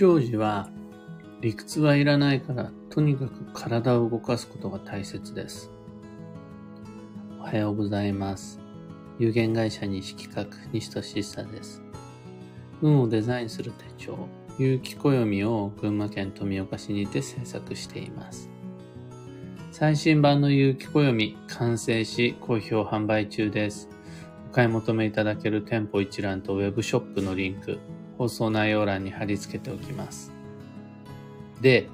長時は理屈はいらないからとにかく体を動かすことが大切です。おはようございます。有限会社西企画西俊久です。運をデザインする手帳、有機暦を群馬県富岡市にて制作しています。最新版の有機暦完成し好評販売中です。お買い求めいただける店舗一覧とウェブショップのリンク、放送内容欄に貼り付けておきます。で、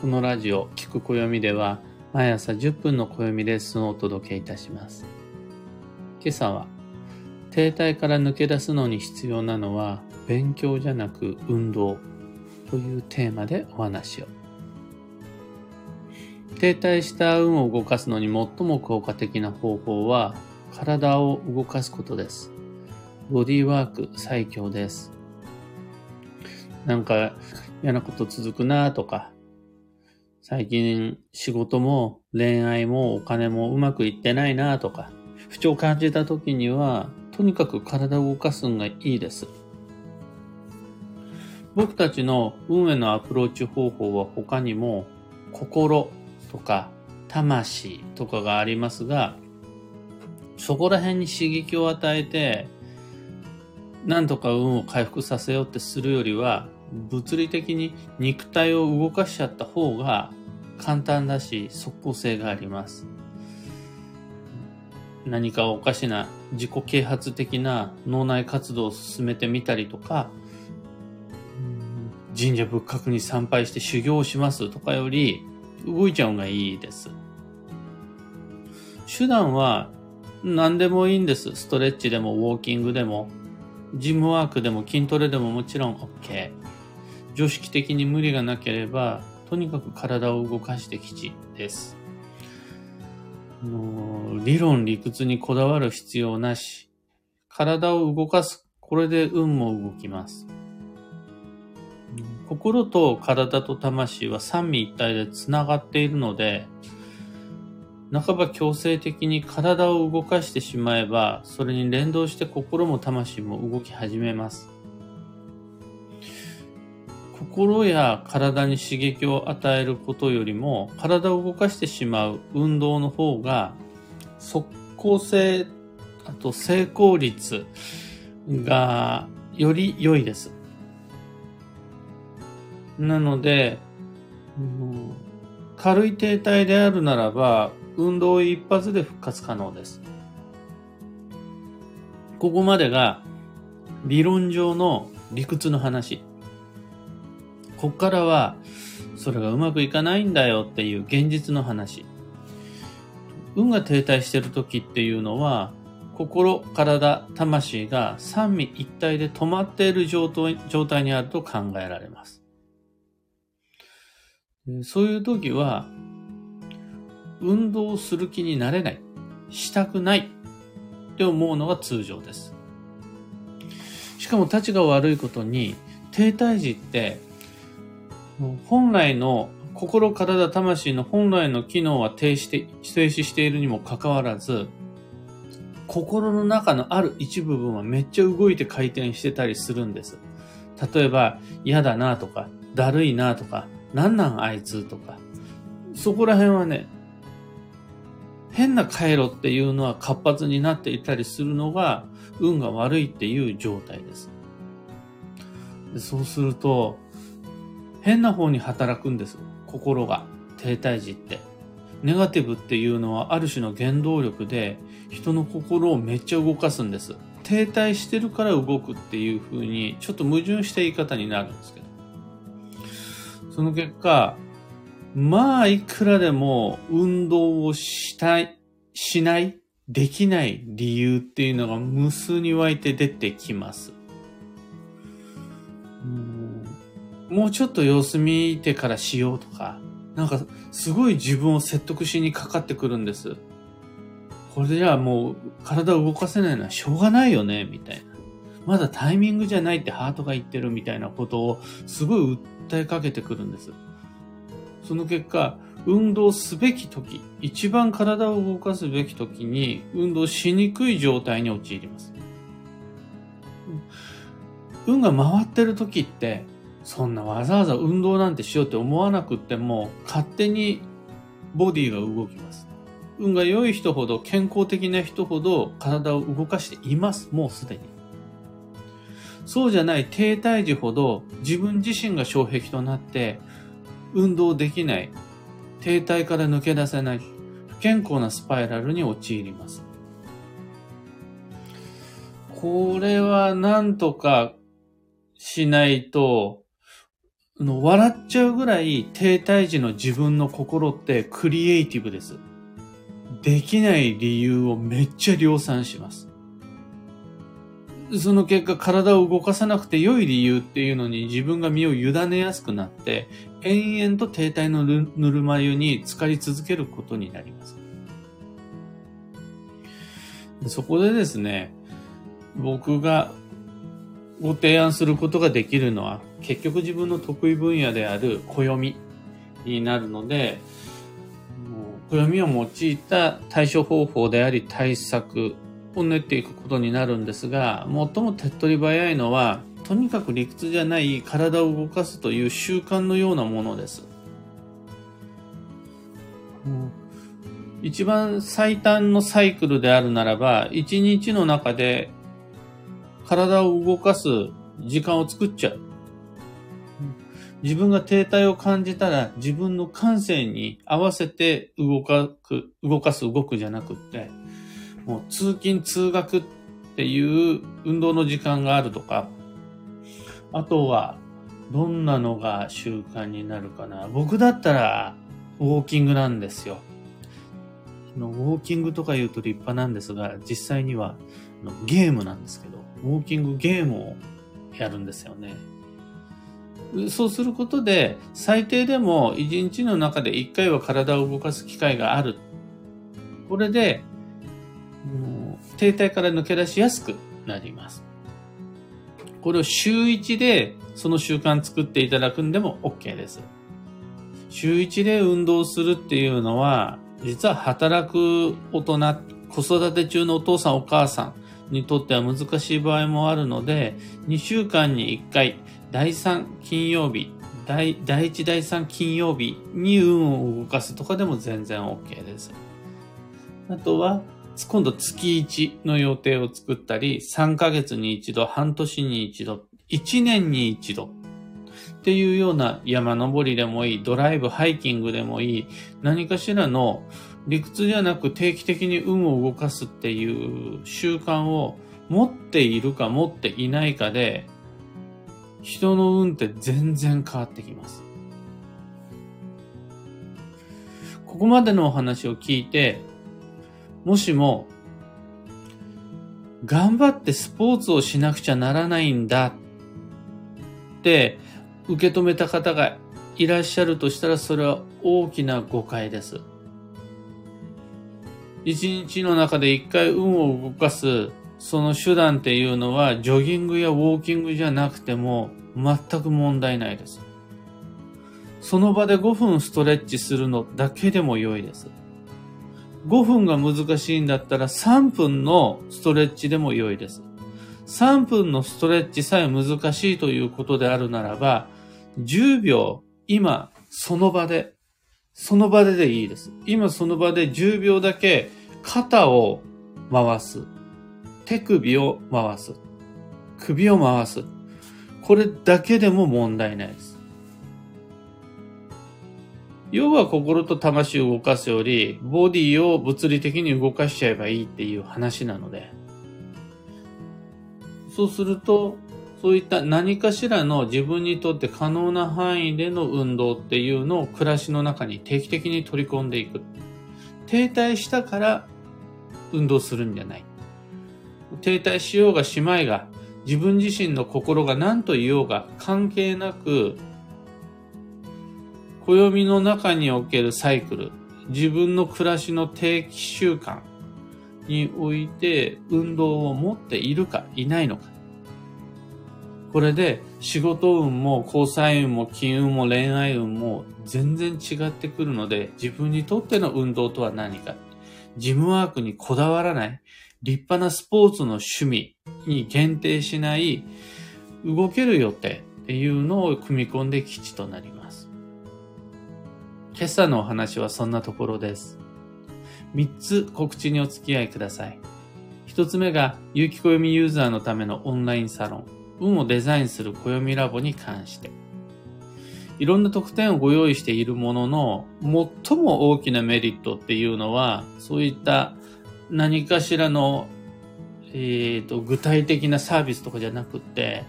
このラジオ、聞く暦では、毎朝10分の暦レッスンをお届けいたします。今朝は、停滞から抜け出すのに必要なのは、勉強じゃなく運動というテーマでお話を。停滞した運を動かすのに最も効果的な方法は、体を動かすことです。ボディワーク最強です。なんか嫌なこと続くなとか、最近仕事も恋愛もお金もうまくいってないなとか、不調を感じた時には、とにかく体を動かすのがいいです。僕たちの運へのアプローチ方法は他にも、心とか魂とかがありますが、そこら辺に刺激を与えて、なんとか運を回復させようってするよりは、物理的に肉体を動かしちゃった方が簡単だし即効性があります。何かおかしな自己啓発的な脳内活動を進めてみたりとか、神社仏閣に参拝して修行しますとかより動いちゃうのがいいです。手段は何でもいいんです。ストレッチでもウォーキングでもジムワークでも筋トレでももちろん OK。常識的に無理がなければ、とにかく体を動かしてきちです。の理論理屈にこだわる必要なし、体を動かす。これで運も動きます。心と体と魂は三位一体で繋がっているので、半ば強制的に体を動かしてしまえば、それに連動して心も魂も動き始めます。心や体に刺激を与えることよりも、体を動かしてしまう運動の方が、即効性、あと成功率がより良いです。なので、軽い停滞であるならば、運動一発で復活可能です。ここまでが理論上の理屈の話。こっからは、それがうまくいかないんだよっていう現実の話。運が停滞してる時っていうのは、心、体、魂が三位一体で止まっている状態にあると考えられます。そういう時は、運動する気になれない、したくないって思うのが通常です。しかも立ちが悪いことに、停滞時って、本来の心、体、魂の本来の機能は停止して停止しているにもかかわらず、心の中のある一部分はめっちゃ動いて回転してたりするんです。例えば、嫌だなとか、だるいなとか、なんなんあいつとか、そこら辺はね、変な回路っていうのは活発になっていたりするのが運が悪いっていう状態です。でそうすると、変な方に働くんです。心が。停滞時って。ネガティブっていうのはある種の原動力で人の心をめっちゃ動かすんです。停滞してるから動くっていう風にちょっと矛盾した言い方になるんですけど。その結果、まあ、いくらでも運動をしたい、しない、できない理由っていうのが無数に湧いて出てきます。もうちょっと様子見てからしようとか、なんかすごい自分を説得しにかかってくるんです。これじゃあもう体を動かせないのはしょうがないよね、みたいな。まだタイミングじゃないってハートが言ってるみたいなことをすごい訴えかけてくるんです。その結果、運動すべき時、一番体を動かすべき時に運動しにくい状態に陥ります。運が回ってる時って、そんなわざわざ運動なんてしようって思わなくっても、勝手にボディが動きます。運が良い人ほど、健康的な人ほど体を動かしています。もうすでに。そうじゃない低体児ほど自分自身が障壁となって運動できない、停滞から抜け出せない、不健康なスパイラルに陥ります。これはなんとかしないと、の笑っちゃうぐらい停滞時の自分の心ってクリエイティブです。できない理由をめっちゃ量産します。その結果体を動かさなくて良い理由っていうのに自分が身を委ねやすくなって、延々と停滞のぬるま湯に浸かり続けることになります。そこでですね、僕がご提案することができるのは、結局自分の得意分野である暦になるので、暦を用いた対処方法であり対策を練っていくことになるんですが、最も手っ取り早いのは、とにかく理屈じゃない体を動かすという習慣のようなものです。一番最短のサイクルであるならば、一日の中で体を動かす時間を作っちゃう。自分が停滞を感じたら自分の感性に合わせて動かく、動かす動くじゃなくって、もう通勤通学っていう運動の時間があるとか、あとは、どんなのが習慣になるかな。僕だったら、ウォーキングなんですよ。ウォーキングとか言うと立派なんですが、実際にはゲームなんですけど、ウォーキングゲームをやるんですよね。そうすることで、最低でも一日の中で一回は体を動かす機会がある。これで、停滞から抜け出しやすくなります。これを週1でその習慣作っていただくんでも OK です。週1で運動するっていうのは、実は働く大人、子育て中のお父さんお母さんにとっては難しい場合もあるので、2週間に1回、第3金曜日、第第1、第3金曜日に運を動かすとかでも全然 OK です。あとは、今度月1の予定を作ったり、3ヶ月に一度、半年に一度、1年に一度っていうような山登りでもいい、ドライブ、ハイキングでもいい、何かしらの理屈じゃなく定期的に運を動かすっていう習慣を持っているか持っていないかで、人の運って全然変わってきます。ここまでのお話を聞いて、もしも、頑張ってスポーツをしなくちゃならないんだって受け止めた方がいらっしゃるとしたらそれは大きな誤解です。一日の中で一回運を動かすその手段っていうのはジョギングやウォーキングじゃなくても全く問題ないです。その場で5分ストレッチするのだけでも良いです。5分が難しいんだったら3分のストレッチでも良いです。3分のストレッチさえ難しいということであるならば、10秒、今、その場で、その場ででいいです。今その場で10秒だけ肩を回す。手首を回す。首を回す。これだけでも問題ないです。要は心と魂を動かすより、ボディを物理的に動かしちゃえばいいっていう話なので、そうすると、そういった何かしらの自分にとって可能な範囲での運動っていうのを暮らしの中に定期的に取り込んでいく。停滞したから運動するんじゃない。停滞しようがしまいが、自分自身の心が何と言おうが関係なく暦の中におけるサイクル、自分の暮らしの定期習慣において運動を持っているかいないのか。これで仕事運も交際運も金運も恋愛運も全然違ってくるので自分にとっての運動とは何か。ジムワークにこだわらない立派なスポーツの趣味に限定しない動ける予定っていうのを組み込んで基地となります。今朝のお話はそんなところです。3つ告知にお付き合いください。1つ目が、有機暦ユーザーのためのオンラインサロン、運をデザインする暦ラボに関して。いろんな特典をご用意しているものの、最も大きなメリットっていうのは、そういった何かしらの、え、ー、と、具体的なサービスとかじゃなくって、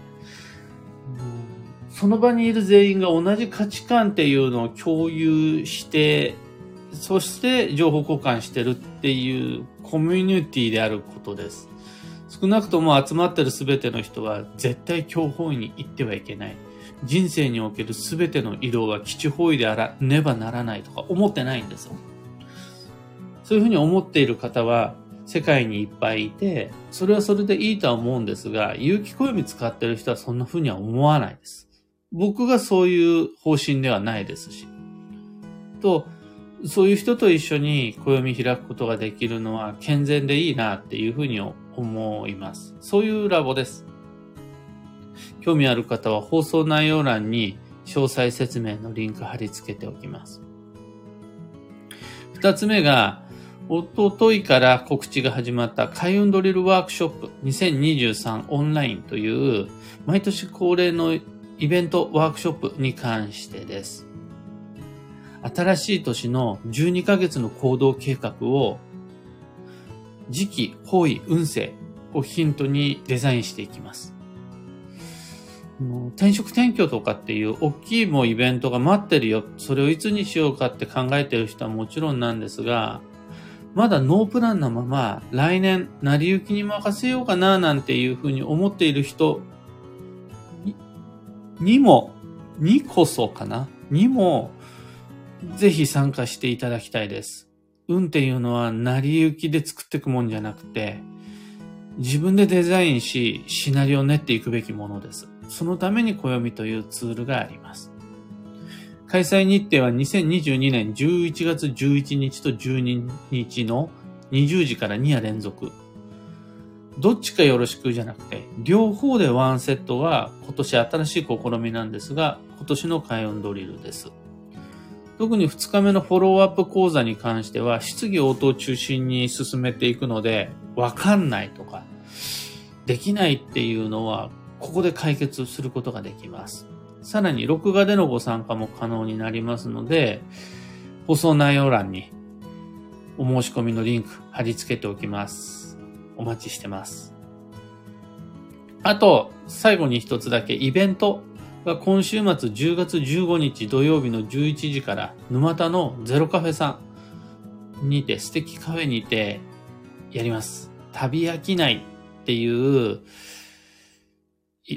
その場にいる全員が同じ価値観っていうのを共有して、そして情報交換してるっていうコミュニティであることです。少なくとも集まってる全ての人は絶対強方位に行ってはいけない。人生における全ての移動が基地方位であらねばならないとか思ってないんですよ。そういうふうに思っている方は世界にいっぱいいて、それはそれでいいとは思うんですが、有機暦使ってる人はそんなふうには思わないです。僕がそういう方針ではないですし。と、そういう人と一緒に暦開くことができるのは健全でいいなっていうふうに思います。そういうラボです。興味ある方は放送内容欄に詳細説明のリンク貼り付けておきます。二つ目が、おとといから告知が始まった開運ドリルワークショップ2023オンラインという毎年恒例のイベントワークショップに関してです。新しい年の12ヶ月の行動計画を時期、方位、運勢をヒントにデザインしていきます。転職転居とかっていう大きいもうイベントが待ってるよ。それをいつにしようかって考えてる人はもちろんなんですが、まだノープランなまま来年成り行きに任せようかななんていうふうに思っている人にも、にこそかなにも、ぜひ参加していただきたいです。運っていうのは成り行きで作っていくもんじゃなくて、自分でデザインし、シナリオを練っていくべきものです。そのために暦というツールがあります。開催日程は2022年11月11日と12日の20時から2夜連続。どっちかよろしくじゃなくて、両方でワンセットは今年新しい試みなんですが、今年の開運ドリルです。特に2日目のフォローアップ講座に関しては、質疑応答中心に進めていくので、わかんないとか、できないっていうのは、ここで解決することができます。さらに、録画でのご参加も可能になりますので、放送内容欄にお申し込みのリンク貼り付けておきます。お待ちしてます。あと、最後に一つだけイベントが今週末10月15日土曜日の11時から沼田のゼロカフェさんにて素敵カフェにてやります。旅飽きないっていう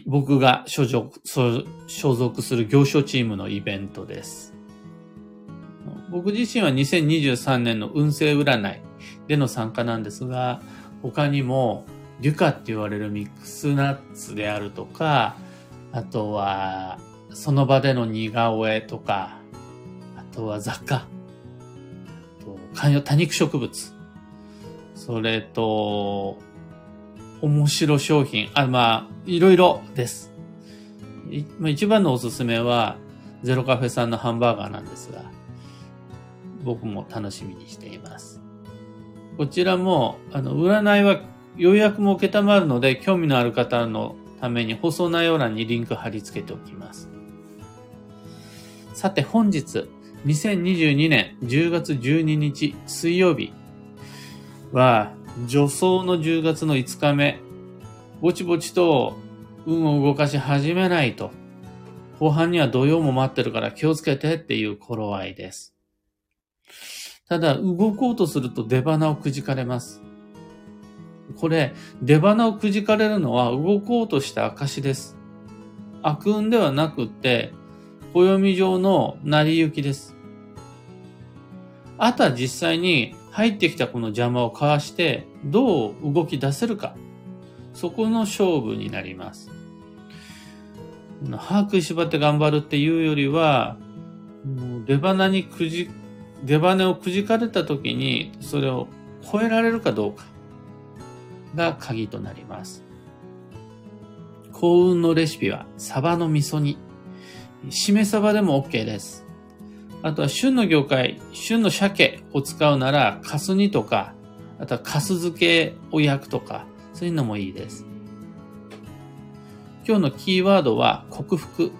僕が所属所属する行商チームのイベントです。僕自身は2023年の運勢占いでの参加なんですが、他にもデュカって言われるミックスナッツであるとか、あとは、その場での似顔絵とか、あとは雑貨、あと多肉植物、それと、面白商品、あ、まあ、いろいろです。一番のおすすめは、ゼロカフェさんのハンバーガーなんですが、僕も楽しみにしています。こちらも、あの、占いは予約も受けたまるので、興味のある方のために放送内容欄にリンク貼り付けておきます。さて本日、2022年10月12日水曜日は、助走の10月の5日目、ぼちぼちと運を動かし始めないと、後半には土曜も待ってるから気をつけてっていう頃合いです。ただ、動こうとすると出花をくじかれます。これ、出花をくじかれるのは動こうとした証です。悪運ではなくって、暦上の成り行きです。あとは実際に入ってきたこの邪魔をかわして、どう動き出せるか。そこの勝負になります。把握縛って頑張るっていうよりは、出花にくじ、出花をくじかれた時に、それを超えられるかどうか。が鍵となります。幸運のレシピはサバの味噌煮。しめ鯖でも OK です。あとは旬の魚介、旬の鮭を使うなら、カス煮とか、あとはカス漬けを焼くとか、そういうのもいいです。今日のキーワードは克服、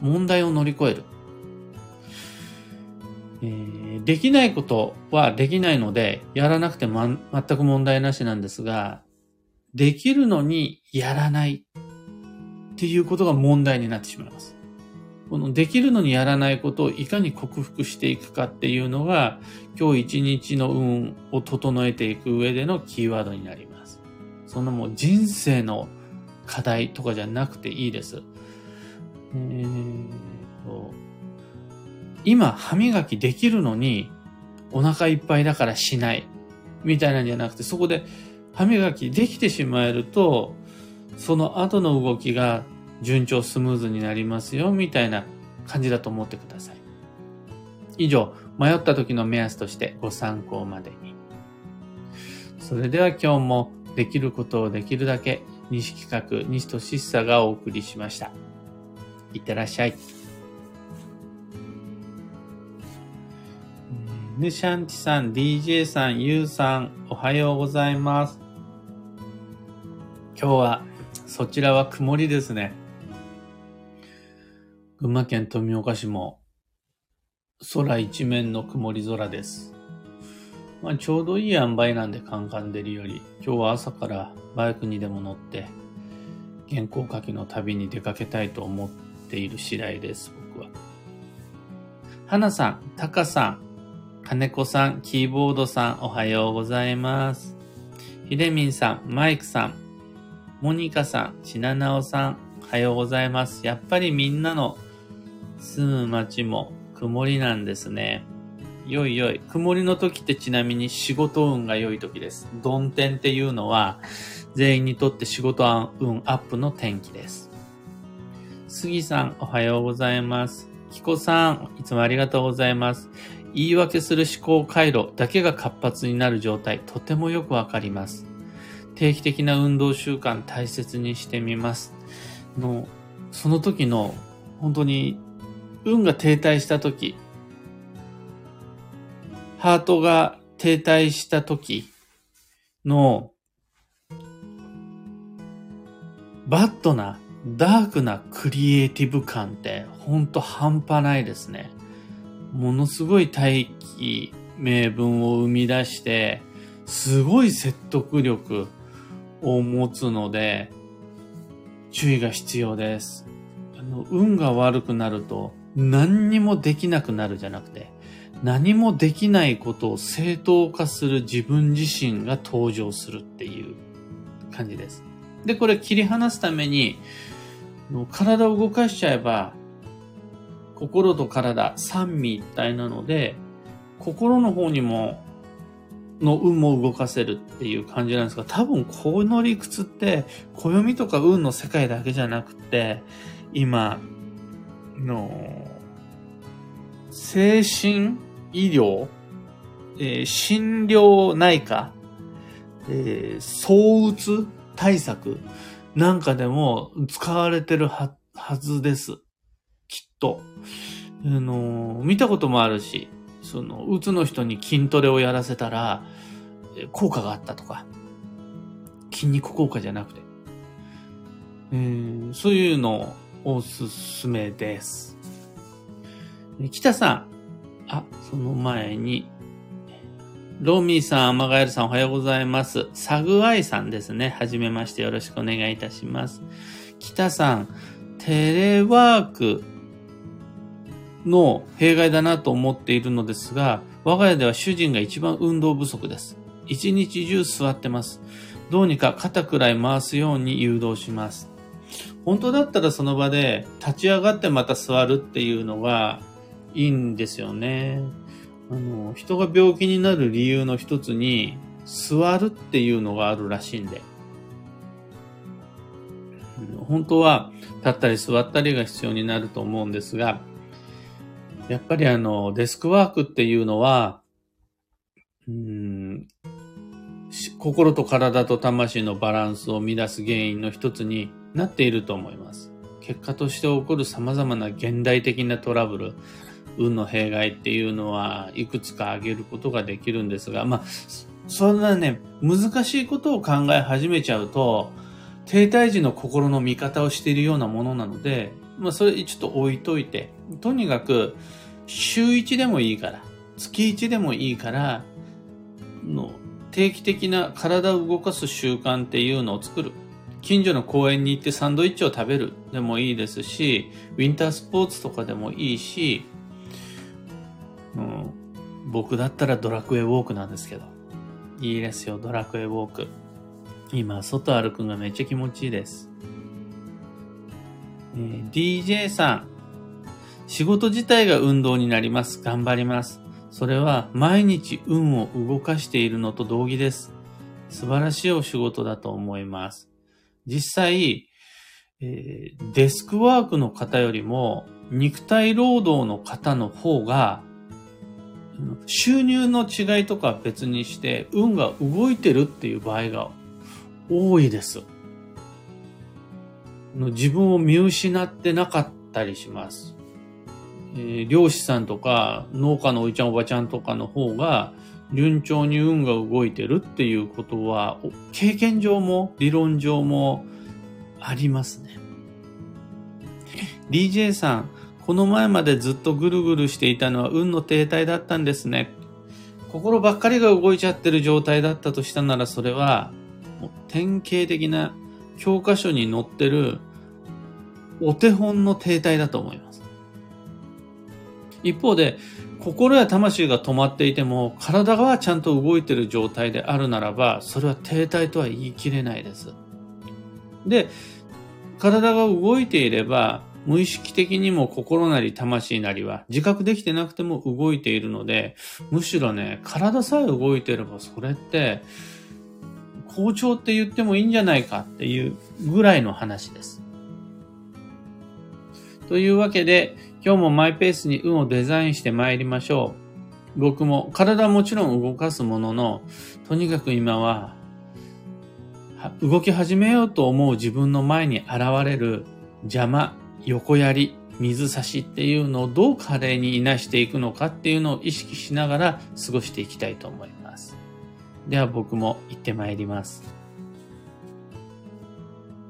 問題を乗り越える。えー、できないことはできないので、やらなくても、ま、全く問題なしなんですが、できるのにやらないっていうことが問題になってしまいます。このできるのにやらないことをいかに克服していくかっていうのが、今日一日の運を整えていく上でのキーワードになります。そのもう人生の課題とかじゃなくていいです。えーと今歯磨きできるのにお腹いっぱいだからしないみたいなんじゃなくて、そこで歯磨きできてしまえると、その後の動きが順調スムーズになりますよ、みたいな感じだと思ってください。以上、迷った時の目安としてご参考までに。それでは今日もできることをできるだけ西企画、西俊久がお送りしました。いってらっしゃい。ヌシャンチさん、DJ さん、ユウさん、おはようございます。今日は、そちらは曇りですね。群馬県富岡市も、空一面の曇り空です。まあ、ちょうどいい塩梅なんでカンカン出るより、今日は朝からバイクにでも乗って、原稿書きの旅に出かけたいと思っている次第です、僕は。花さん、タカさん、金子さん、キーボードさん、おはようございます。ひでみんさん、マイクさん、モニカさん、しななおさん、おはようございます。やっぱりみんなの住む街も曇りなんですね。よいよい。曇りの時ってちなみに仕事運が良い時です。曇天っていうのは全員にとって仕事運アップの天気です。杉さん、おはようございます。キコさん、いつもありがとうございます。言い訳する思考回路だけが活発になる状態、とてもよくわかります。定期的な運動習慣大切にしてみます。の、その時の、本当に、運が停滞した時、ハートが停滞した時の、バッドな、ダークなクリエイティブ感って、ほんと半端ないですね。ものすごい大気名分を生み出して、すごい説得力を持つので、注意が必要です。あの、運が悪くなると、何にもできなくなるじゃなくて、何もできないことを正当化する自分自身が登場するっていう感じです。で、これ切り離すために、体を動かしちゃえば、心と体、三位一体なので、心の方にも、の運も動かせるっていう感じなんですが、多分この理屈って、暦とか運の世界だけじゃなくて、今の、精神医療、えー、診療内科、えー、躁うつ対策？なんかでも使われてるはずです。きっと。あの、見たこともあるし、その、うつの人に筋トレをやらせたら、効果があったとか、筋肉効果じゃなくて、えー、そういうのをおすすめです。北さん、あ、その前に、ロミーさん、アマガエルさんおはようございます。サグアイさんですね。はじめましてよろしくお願いいたします。北さん、テレワークの弊害だなと思っているのですが、我が家では主人が一番運動不足です。一日中座ってます。どうにか肩くらい回すように誘導します。本当だったらその場で立ち上がってまた座るっていうのがいいんですよね。あの、人が病気になる理由の一つに座るっていうのがあるらしいんで。本当は立ったり座ったりが必要になると思うんですが、やっぱりあの、デスクワークっていうのは、うん、心と体と魂のバランスを乱す原因の一つになっていると思います。結果として起こる様々な現代的なトラブル、運の弊害っていうのはいくつか挙げることができるんですが、まあ、そんなね、難しいことを考え始めちゃうと、停滞時の心の見方をしているようなものなので、まあ、それちょっと置いといて、とにかく、週1でもいいから、月1でもいいから、の定期的な体を動かす習慣っていうのを作る。近所の公園に行ってサンドイッチを食べるでもいいですし、ウィンタースポーツとかでもいいし、うん、僕だったらドラクエウォークなんですけど。いいですよ、ドラクエウォーク。今、外歩くのがめっちゃ気持ちいいです。えー、DJ さん。仕事自体が運動になります。頑張ります。それは毎日運を動かしているのと同義です。素晴らしいお仕事だと思います。実際、えー、デスクワークの方よりも肉体労働の方の方が収入の違いとか別にして運が動いてるっていう場合が多いです。自分を見失ってなかったりします。えー、漁師さんとか農家のおいちゃんおばちゃんとかの方が順調に運が動いてるっていうことは経験上も理論上もありますね。DJ さん、この前までずっとぐるぐるしていたのは運の停滞だったんですね。心ばっかりが動いちゃってる状態だったとしたならそれは典型的な教科書に載ってるお手本の停滞だと思います。一方で、心や魂が止まっていても、体がちゃんと動いてる状態であるならば、それは停滞とは言い切れないです。で、体が動いていれば、無意識的にも心なり魂なりは自覚できてなくても動いているので、むしろね、体さえ動いてればそれって、好調って言ってもいいんじゃないかっていうぐらいの話です。というわけで、今日もマイペースに運をデザインして参りましょう。僕も体はもちろん動かすものの、とにかく今は、動き始めようと思う自分の前に現れる邪魔、横やり、水差しっていうのをどう華麗にいなしていくのかっていうのを意識しながら過ごしていきたいと思います。では僕も行ってまいります。